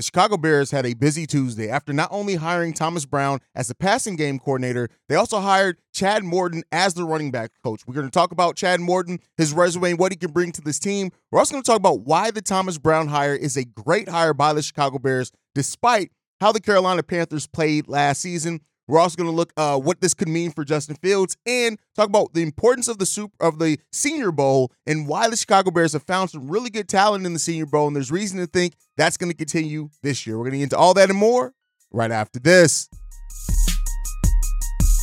the Chicago Bears had a busy Tuesday after not only hiring Thomas Brown as the passing game coordinator, they also hired Chad Morton as the running back coach. We're going to talk about Chad Morton, his resume, and what he can bring to this team. We're also going to talk about why the Thomas Brown hire is a great hire by the Chicago Bears, despite how the Carolina Panthers played last season. We're also going to look uh, what this could mean for Justin Fields and talk about the importance of the super of the Senior Bowl and why the Chicago Bears have found some really good talent in the Senior Bowl. And there's reason to think that's going to continue this year. We're going to get into all that and more right after this.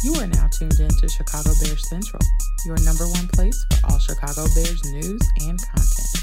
You are now tuned in to Chicago Bears Central, your number one place for all Chicago Bears news and content.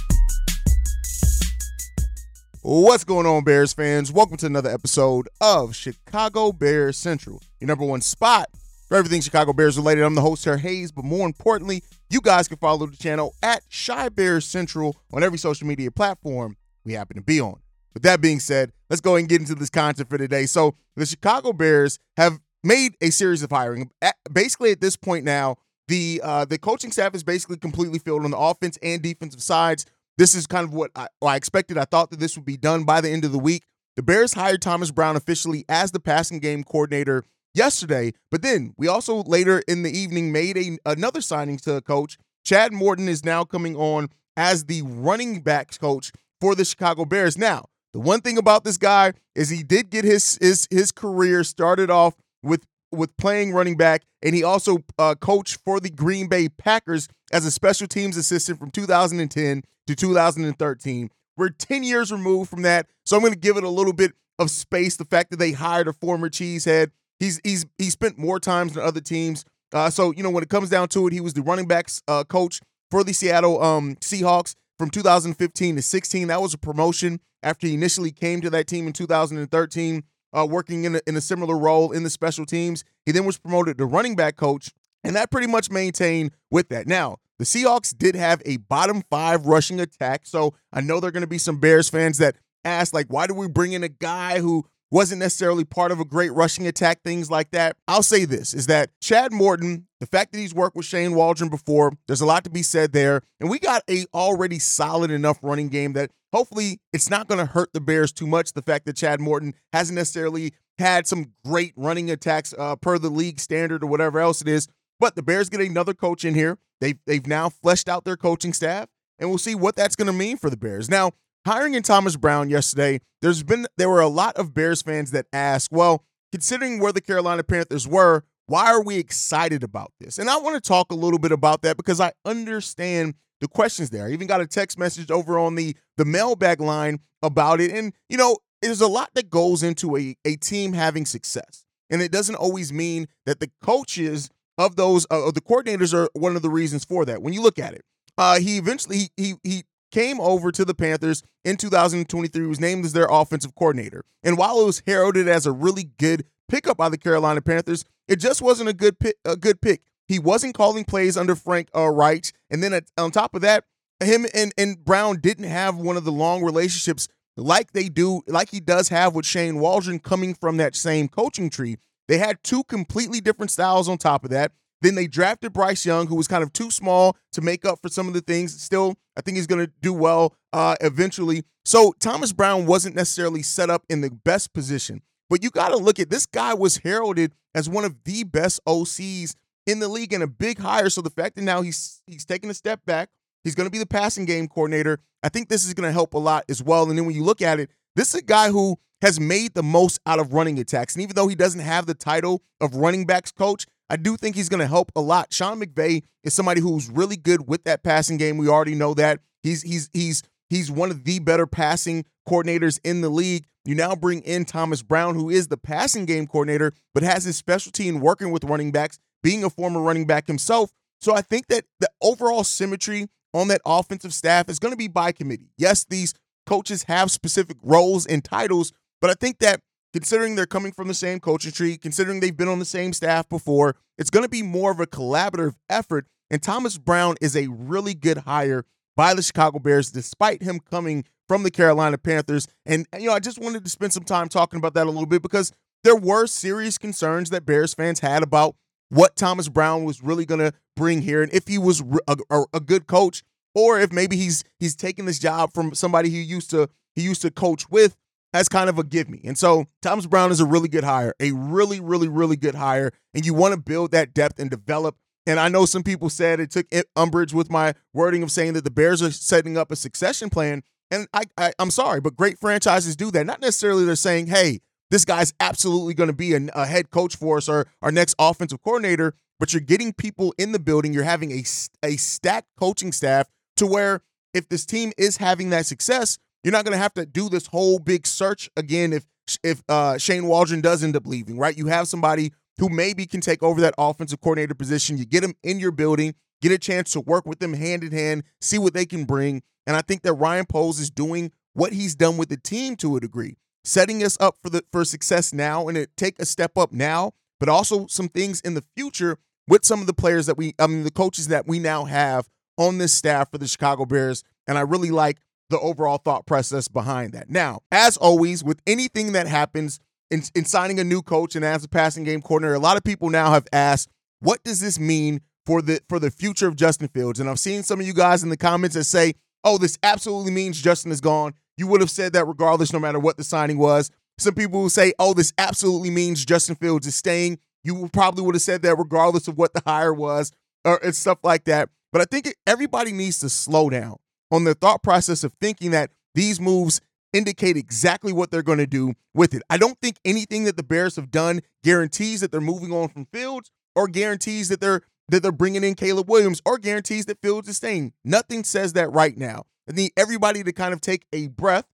What's going on, Bears fans? Welcome to another episode of Chicago Bears Central, your number one spot for everything Chicago Bears related. I'm the host, Sir Haize, but more importantly, you guys can follow the channel at Chi Bears Central on every social media platform we happen to be on. With that being said, let's go and get into this content for today. So, the Chicago Bears have made a series of hiring. Basically, at this point now, the uh, the coaching staff is basically completely filled on the offense and defensive sides. This is kind of what I, I expected. I thought that this would be done by the end of the week. The Bears hired Thomas Brown officially as the passing game coordinator yesterday, but then we also later in the evening made a, another signing to a coach. Chad Morton is now coming on as the running backs coach for the Chicago Bears. Now, the one thing about this guy is he did get his his his career started off with with playing running back, and he also uh, coached for the Green Bay Packers as a special teams assistant from 2010 to 2013. We're 10 years removed from that, so I'm going to give it a little bit of space. The fact that they hired a former cheesehead, he's he's he spent more times than other teams. Uh, so you know when it comes down to it, he was the running backs uh, coach for the Seattle um, Seahawks from 2015 to 16. That was a promotion after he initially came to that team in 2013 uh, working in a, in a similar role in the special teams. He then was promoted to running back coach, and that pretty much maintained with that. Now, the Seahawks did have a bottom five rushing attack, so I know there are going to be some Bears fans that ask, like, why do we bring in a guy who wasn't necessarily part of a great rushing attack, things like that. I'll say this is that Chad Morton, the fact that he's worked with Shane Waldron before, there's a lot to be said there. And we got a already solid enough running game that hopefully it's not going to hurt the Bears too much. The fact that Chad Morton hasn't necessarily had some great running attacks uh, per the league standard or whatever else it is. But the Bears get another coach in here. They've, they've now fleshed out their coaching staff, and we'll see what that's going to mean for the Bears. Now, hiring in Thomas Brown yesterday, there's been there were a lot of Bears fans that ask, well, considering where the Carolina Panthers were, why are we excited about this? And I want to talk a little bit about that because I understand the questions there. I even got a text message over on the the mailbag line about it. And you know, there's a lot that goes into a, a team having success. And it doesn't always mean that the coaches of those uh, the coordinators are one of the reasons for that. When you look at it, uh, he eventually he he came over to the Panthers in 2023, was named as their offensive coordinator. And while it was heralded as a really good pickup by the Carolina Panthers, it just wasn't a good pick, a good pick. He wasn't calling plays under Frank uh, Reich, and then at, on top of that, him and, and Brown didn't have one of the long relationships like they do, like he does have with Shane Waldron coming from that same coaching tree. They had two completely different styles on top of that. Then they drafted Bryce Young, who was kind of too small to make up for some of the things. Still, I think he's going to do well uh, eventually. So Thomas Brown wasn't necessarily set up in the best position. But you got to look at this guy was heralded as one of the best OCs in the league and a big hire. So the fact that now he's he's taking a step back, he's going to be the passing game coordinator. I think this is going to help a lot as well. And then when you look at it, this is a guy who has made the most out of running attacks. And even though he doesn't have the title of running backs coach, I do think he's going to help a lot. Sean McVay is somebody who's really good with that passing game. We already know that. He's he's he's he's one of the better passing coordinators in the league. You now bring in Thomas Brown, who is the passing game coordinator, but has his specialty in working with running backs, being a former running back himself. So I think that the overall symmetry on that offensive staff is going to be by committee. Yes, these coaches have specific roles and titles, but I think that considering they're coming from the same coaching tree, considering they've been on the same staff before, it's going to be more of a collaborative effort. And Thomas Brown is a really good hire by the Chicago Bears, despite him coming from the Carolina Panthers. And, you know, I just wanted to spend some time talking about that a little bit because there were serious concerns that Bears fans had about what Thomas Brown was really going to bring here and if he was a, a, good coach or if maybe he's he's taking this job from somebody he used to he used to coach with as kind of a give me. And so Thomas Brown is a really good hire, a really, really, really good hire. And you want to build that depth and develop. And I know some people said it took umbrage with my wording of saying that the Bears are setting up a succession plan. And I, I am sorry, but great franchises do that. Not necessarily they're saying, hey, this guy's absolutely going to be a, a, head coach for us or our next offensive coordinator, but you're getting people in the building. You're having a, a stacked coaching staff to where if this team is having that success, you're not going to have to do this whole big search again if if uh, Shane Waldron does end up leaving, right? You have somebody who maybe can take over that offensive coordinator position. You get them in your building, get a chance to work with them hand in hand, see what they can bring. And I think that Ryan Poles is doing what he's done with the team to a degree, setting us up for the for success now and it take a step up now, but also some things in the future with some of the players that we I mean the coaches that we now have on this staff for the Chicago Bears. And I really like the overall thought process behind that. Now, as always, with anything that happens in, in signing a new coach and as a passing game coordinator, a lot of people now have asked, what does this mean for the for the future of Justin Fields? And I've seen some of you guys in the comments that say, oh, this absolutely means Justin is gone. You would have said that regardless, no matter what the signing was. Some people will say, oh, this absolutely means Justin Fields is staying. You probably would have said that regardless of what the hire was or and stuff like that. But I think everybody needs to slow down on the thought process of thinking that these moves indicate exactly what they're going to do with it. I don't think anything that the Bears have done guarantees that they're moving on from Fields or guarantees that they're that they're bringing in Caleb Williams or guarantees that Fields is staying. Nothing says that right now. I need everybody to kind of take a breath,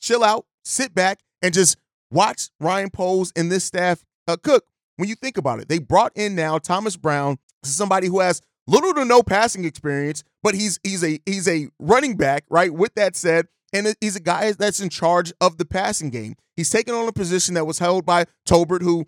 chill out, sit back, and just watch Ryan Poles and this staff uh, cook. When you think about it, they brought in now Thomas Brown, somebody who has little to no passing experience, but he's he's a he's a running back, right? With that said, and he's a guy that's in charge of the passing game. He's taken on a position that was held by Tolbert, who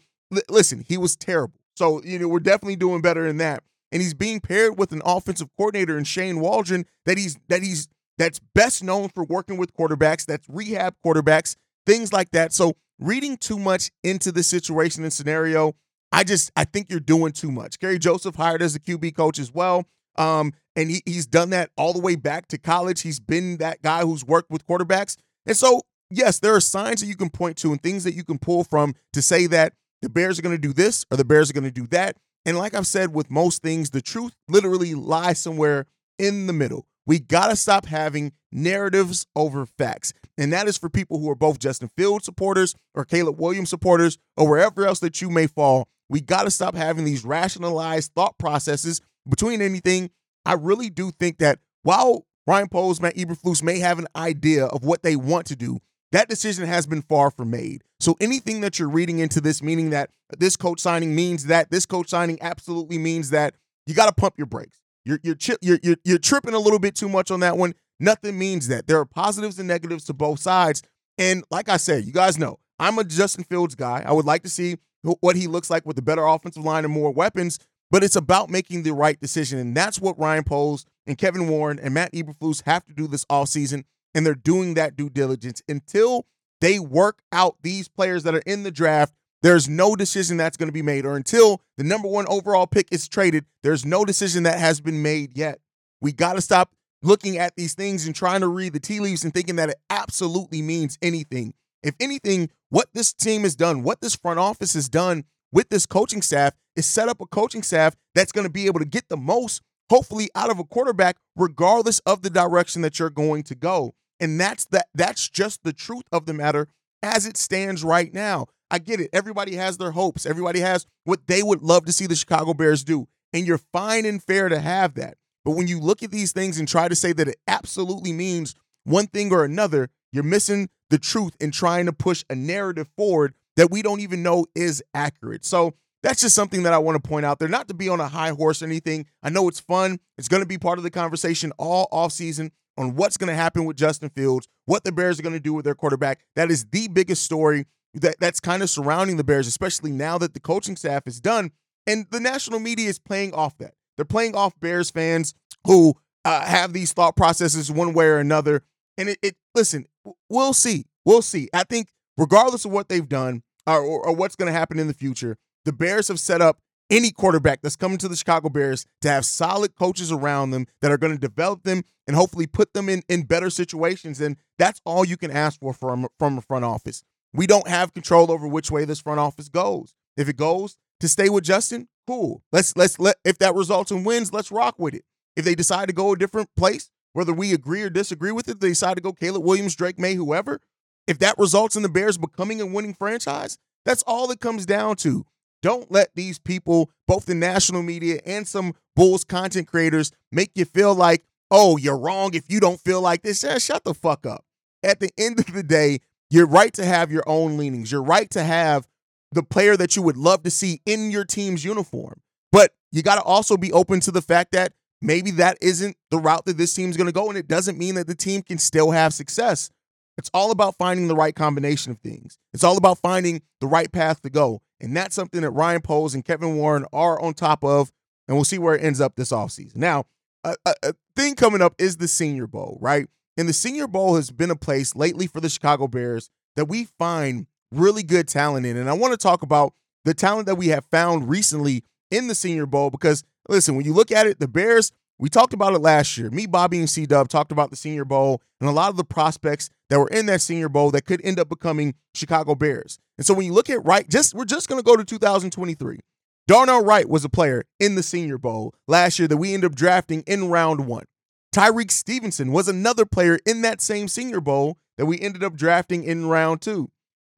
listen, he was terrible. So you know we're definitely doing better than that. And he's being paired with an offensive coordinator in Shane Waldron that he's that he's that's best known for working with quarterbacks, that's rehab quarterbacks, things like that. So reading too much into the situation and scenario I just I think you're doing too much. Kerry Joseph hired as a QB coach as well. Um, and he, he's done that all the way back to college. He's been that guy who's worked with quarterbacks. And so, yes, there are signs that you can point to and things that you can pull from to say that the Bears are going to do this or the Bears are going to do that. And like I've said with most things, the truth literally lies somewhere in the middle. We got to stop having narratives over facts. And that is for people who are both Justin Field supporters or Caleb Williams supporters or wherever else that you may fall. We got to stop having these rationalized thought processes between anything. I really do think that while Ryan Poles, Matt Eberflus may have an idea of what they want to do, that decision has been far from made. So anything that you're reading into this, meaning that this coach signing means that, this coach signing absolutely means that, you got to pump your brakes. You're you're, chi- you're you're you're tripping a little bit too much on that one. Nothing means that. There are positives and negatives to both sides. And like I said, you guys know I'm a Justin Fields guy. I would like to see what he looks like with a better offensive line and more weapons, but it's about making the right decision. And that's what Ryan Poles and Kevin Warren and Matt Eberflus have to do this offseason. And they're doing that due diligence until they work out these players that are in the draft. There's no decision that's going to be made, or until the number one overall pick is traded, there's no decision that has been made yet. We got to stop looking at these things and trying to read the tea leaves and thinking that it absolutely means anything. If anything, what this team has done, what this front office has done with this coaching staff is set up a coaching staff that's going to be able to get the most, hopefully, out of a quarterback, regardless of the direction that you're going to go. And that's that that's just the truth of the matter as it stands right now. I get it. Everybody has their hopes. Everybody has what they would love to see the Chicago Bears do. And you're fine and fair to have that. But when you look at these things and try to say that it absolutely means one thing or another, you're missing the truth and trying to push a narrative forward that we don't even know is accurate. So that's just something that I want to point out there. Not to be on a high horse or anything. I know it's fun. It's going to be part of the conversation all offseason on what's going to happen with Justin Fields, what the Bears are going to do with their quarterback. That is the biggest story that, that's kind of surrounding the Bears, especially now that the coaching staff is done. And the national media is playing off that. They're playing off Bears fans who uh, have these thought processes one way or another. And it, it listen, we'll see. We'll see. I think regardless of what they've done or, or, or what's going to happen in the future, the Bears have set up any quarterback that's coming to the Chicago Bears to have solid coaches around them that are going to develop them and hopefully put them in, in better situations. And that's all you can ask for from, from a front office. We don't have control over which way this front office goes. If it goes to stay with Justin, cool. Let's let's let if that results in wins, let's rock with it. If they decide to go a different place, whether we agree or disagree with it, they decide to go Caleb Williams, Drake Maye, whoever. If that results in the Bears becoming a winning franchise, that's all it comes down to. Don't let these people, both the national media and some Bulls content creators, make you feel like, oh, you're wrong if you don't feel like this. Yeah, shut the fuck up. At the end of the day, you're right to have your own leanings. You're right to have the player that you would love to see in your team's uniform. But you got to also be open to the fact that maybe that isn't the route that this team's going to go. And it doesn't mean that the team can still have success. It's all about finding the right combination of things. It's all about finding the right path to go. And that's something that Ryan Poles and Kevin Warren are on top of. And we'll see where it ends up this offseason. Now, a, a, a thing coming up is the Senior Bowl, right? And the Senior Bowl has been a place lately for the Chicago Bears that we find really good talent in. And I want to talk about the talent that we have found recently in the Senior Bowl because, listen, when you look at it, the Bears, we talked about it last year. Me, Bobby, and C Dub talked about the Senior Bowl and a lot of the prospects that were in that Senior Bowl that could end up becoming Chicago Bears. And so when you look at Wright, just we're just going to go to 2023. Darnell Wright was a player in the Senior Bowl last year that we ended up drafting in round one. Tyrique Stevenson was another player in that same Senior Bowl that we ended up drafting in round two.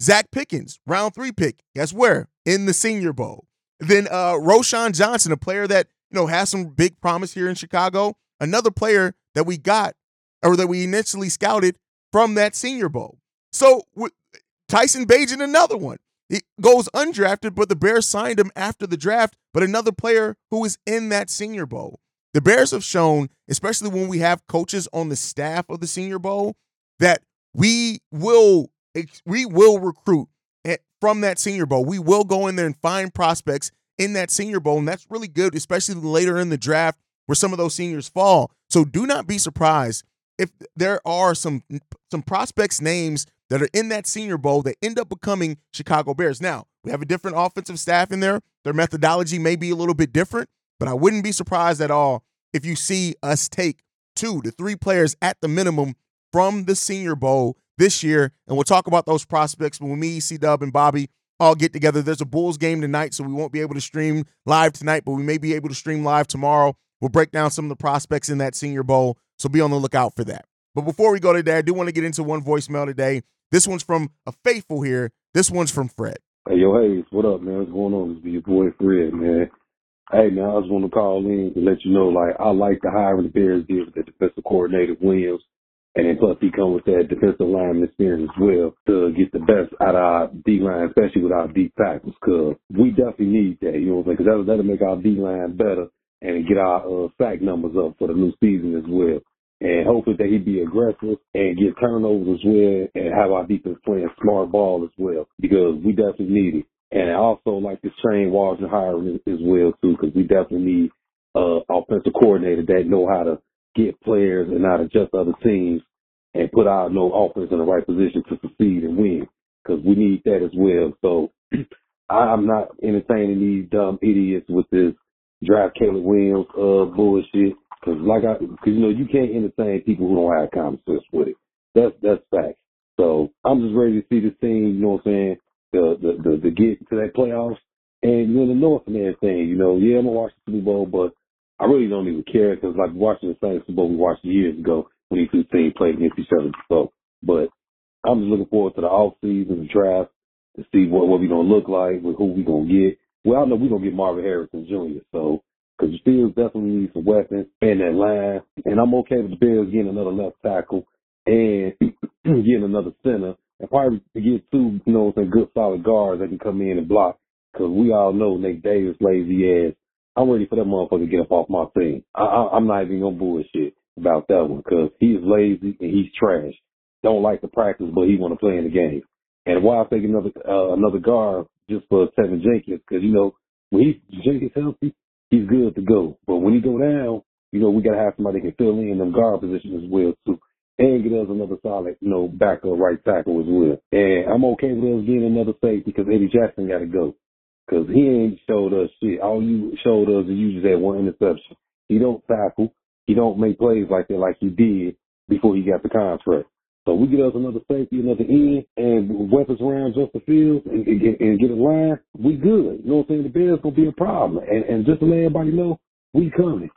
Zacch Pickens, round three pick. Guess where? In the Senior Bowl. Then uh, Roschon Johnson, a player that you know has some big promise here in Chicago. Another player that we got or that we initially scouted from that Senior Bowl. So Tyson Bagent, another one. He goes undrafted, but the Bears signed him after the draft. But another player who is in that Senior Bowl. The Bears have shown, especially when we have coaches on the staff of the Senior Bowl, that we will we will recruit eh, from that Senior Bowl. We will go in there and find prospects in that Senior Bowl, and that's really good, especially later in the draft where some of those seniors fall. So do not be surprised if there are some some prospects names that are in that Senior Bowl that end up becoming Chicago Bears. Now, we have a different offensive staff in there. Their methodology may be a little bit different, but I wouldn't be surprised at all if you see us take two to three players at the minimum from the Senior Bowl this year. And we'll talk about those prospects when me, C Dub, and Bobby all get together. There's a Bulls game tonight, so we won't be able to stream live tonight, but we may be able to stream live tomorrow. We'll break down some of the prospects in that Senior Bowl, so be on the lookout for that. But before we go today, I do want to get into one voicemail today. This one's from a faithful here. This one's from Fred. Hey, yo, hey, what up, man? What's going on? Is your boy Fred, man. Hey, man, I just want to call in to let you know, like, I like the hiring the Bears did with the defensive coordinator, Williams. And then plus he comes with that defensive line experience as well to get the best out of our D line, especially with our deep tackles, because we definitely need that. You know what I'm saying? Because that'll, that'll make our D line better and get our uh, sack numbers up for the new season as well. And hopefully that he be aggressive and get turnovers as well and have our defense playing smart ball as well because we definitely need it. And I also like to train Washington hiring as well too because we definitely need uh offensive coordinator that know how to get players and not adjust other teams and put our no offense in the right position to succeed and win because we need that as well. So I'm not entertaining these dumb idiots with this draft Caleb Williams uh bullshit. Cause like I, cause you know you can't entertain people who don't have common sense with it. That's that's fact. So I'm just ready to see this team. You know what I'm saying? The the the, the get to that playoffs and you know the North and everything. You know, yeah, I'm gonna watch the Super Bowl, but I really don't even care because like watching the same Bowl we watched years ago when these two teams played against each other. So, but I'm just looking forward to the off season, the draft, to see what what we gonna look like, with who we gonna get. Well, I know we gonna get Marvin Harrison Jr. So, because the Steelers definitely need some weapons in that line, and I'm okay with the Bills getting another left tackle and getting another center, and probably get two, you know, some good solid guards that can come in and block. Because we all know Nate Davis lazy ass I'm ready for that motherfucker to get up off my team. I, I, I'm not even gonna bullshit about that one because he's lazy and he's trash. Don't like to practice, but he want to play in the game. And why I take another uh, another guard just for Teven Jenkins because you know when he's Jenkins healthy, he's good to go. But when he go down, you know we gotta have somebody that can fill in them guard positions as well too. And get us another solid, you know, backup right tackle as well. And I'm okay with us getting another safety because Eddie Jackson got to go. Cause he ain't showed us shit. All you showed us is you just had one interception. He don't tackle. He don't make plays like that like he did before he got the contract. So we get us another safety, another end, and weapons around Justin Fields and, and, and get a line, we good. You know what I'm saying? The Bears gonna be a problem. And, and just to let everybody know, we coming.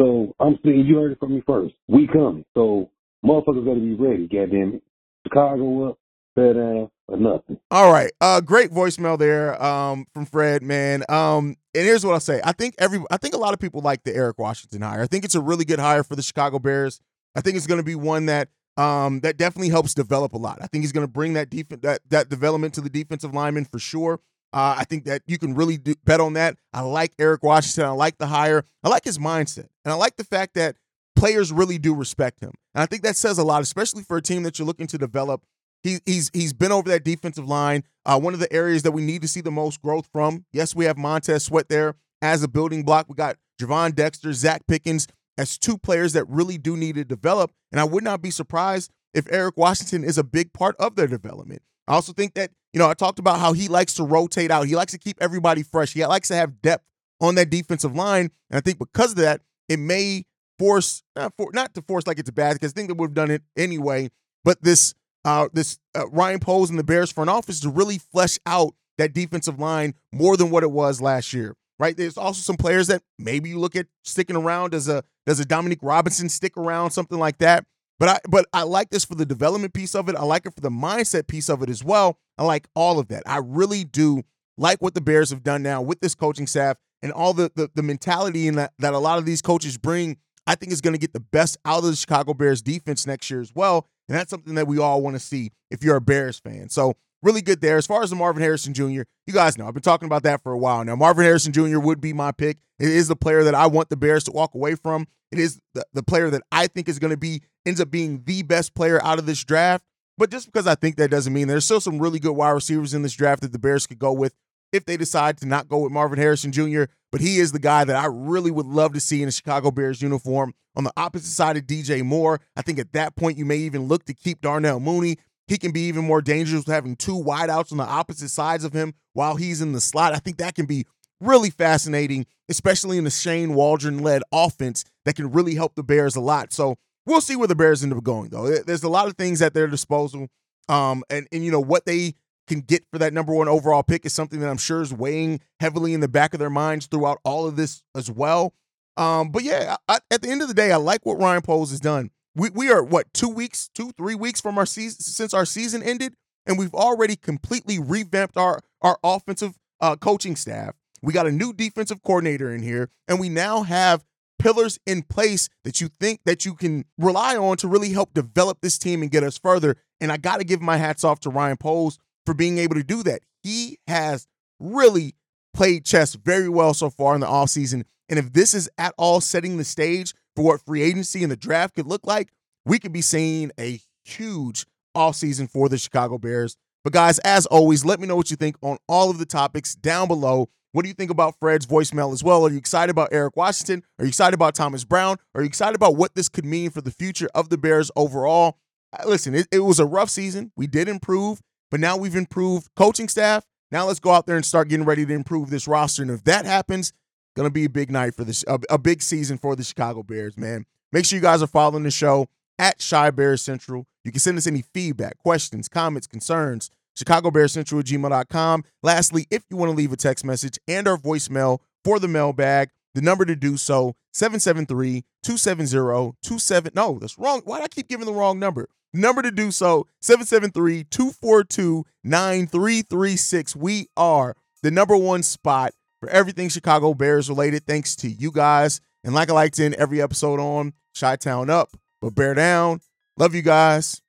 So I'm saying you heard it from me first. We coming. So motherfuckers gotta be ready, goddamn it. Chicago up, down, or nothing. All right. Uh great voicemail there um from Fred, man. Um and here's what I'll say. I think every I think a lot of people like the Eric Washington hire. I think it's a really good hire for the Chicago Bears. I think it's going to be one that um, that definitely helps develop a lot. I think he's going to bring that defense that that development to the defensive lineman for sure. Uh, I think that you can really do, bet on that. I like Eric Washington. I like the hire. I like his mindset, and I like the fact that players really do respect him. And I think that says a lot, especially for a team that you're looking to develop. He, he's he's been over that defensive line. Uh, one of the areas that we need to see the most growth from. Yes, we have Montez Sweat there as a building block. We got Gervon Dexter, Zacch Pickens as two players that really do need to develop. And I would not be surprised if Eric Washington is a big part of their development. I also think that, you know, I talked about how he likes to rotate out. He likes to keep everybody fresh. He likes to have depth on that defensive line. And I think because of that, it may force not, for, not to force like it's bad because I think they would have done it anyway. But this uh, this uh, Ryan Poles and the Bears front office to really flesh out that defensive line more than what it was last year right? There's also some players that maybe you look at sticking around. Does a does a Dominique Robinson stick around, something like that? But I but I like this for the development piece of it. I like it for the mindset piece of it as well. I like all of that. I really do like what the Bears have done now with this coaching staff and all the the, the mentality in that that a lot of these coaches bring. I think is going to get the best out of the Chicago Bears defense next year as well. And that's something that we all want to see if you're a Bears fan. So really good there. As far as the Marvin Harrison Jr., you guys know I've been talking about that for a while now. Marvin Harrison Jr. would be my pick. It is the player that I want the Bears to walk away from. It is the, the player that I think is going to be ends up being the best player out of this draft. But just because I think that doesn't mean there's still some really good wide receivers in this draft that the Bears could go with if they decide to not go with Marvin Harrison Jr. But he is the guy that I really would love to see in a Chicago Bears uniform on the opposite side of DJ Moore. I think at that point you may even look to keep Darnell Mooney. He can be even more dangerous with having two wideouts on the opposite sides of him while he's in the slot. I think that can be really fascinating, especially in the Shane Waldron led offense that can really help the Bears a lot. So we'll see where the Bears end up going, though. There's a lot of things at their disposal. Um, and, and, you know, what they can get for that number one overall pick is something that I'm sure is weighing heavily in the back of their minds throughout all of this as well. Um, but yeah, I, at the end of the day, I like what Ryan Poles has done we we are what two weeks, two three weeks from our season since our season ended, and we've already completely revamped our our offensive uh, coaching staff. We got a new defensive coordinator in here, and we now have pillars in place that you think that you can rely on to really help develop this team and get us further. And I got to give my hats off to Ryan Poles for being able to do that. He has really played chess very well so far in the offseason. And if this is at all setting the stage for what free agency and the draft could look like, we could be seeing a huge offseason for the Chicago Bears. But guys, as always, let me know what you think on all of the topics down below. What do you think about Fred's voicemail as well? Are you excited about Eric Washington? Are you excited about Thomas Brown? Are you excited about what this could mean for the future of the Bears overall? Uh, listen, it, it was a rough season. We did improve, but now we've improved coaching staff. Now let's go out there and start getting ready to improve this roster. And if that happens, Going to be a big night for this, a, a, big season for the Chicago Bears, man. Make sure you guys are following the show at Chi Bears Central. You can send us any feedback, questions, comments, concerns, ChicagoBearsCentral at gmail.com. Lastly, if you want to leave a text message and our voicemail for the mailbag, the number to do so, 773-270-27. No, that's wrong. Why do I keep giving the wrong number? The number to do so, 773-242-9336. We are the number one spot for everything Chicago Bears related. Thanks to you guys. And like I like to end every episode on, Chi Town up, but bear down. Love you guys.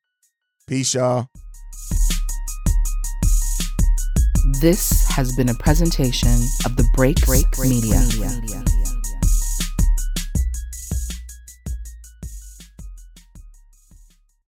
Peace, y'all. This has been a presentation of the Break Break Media. Media.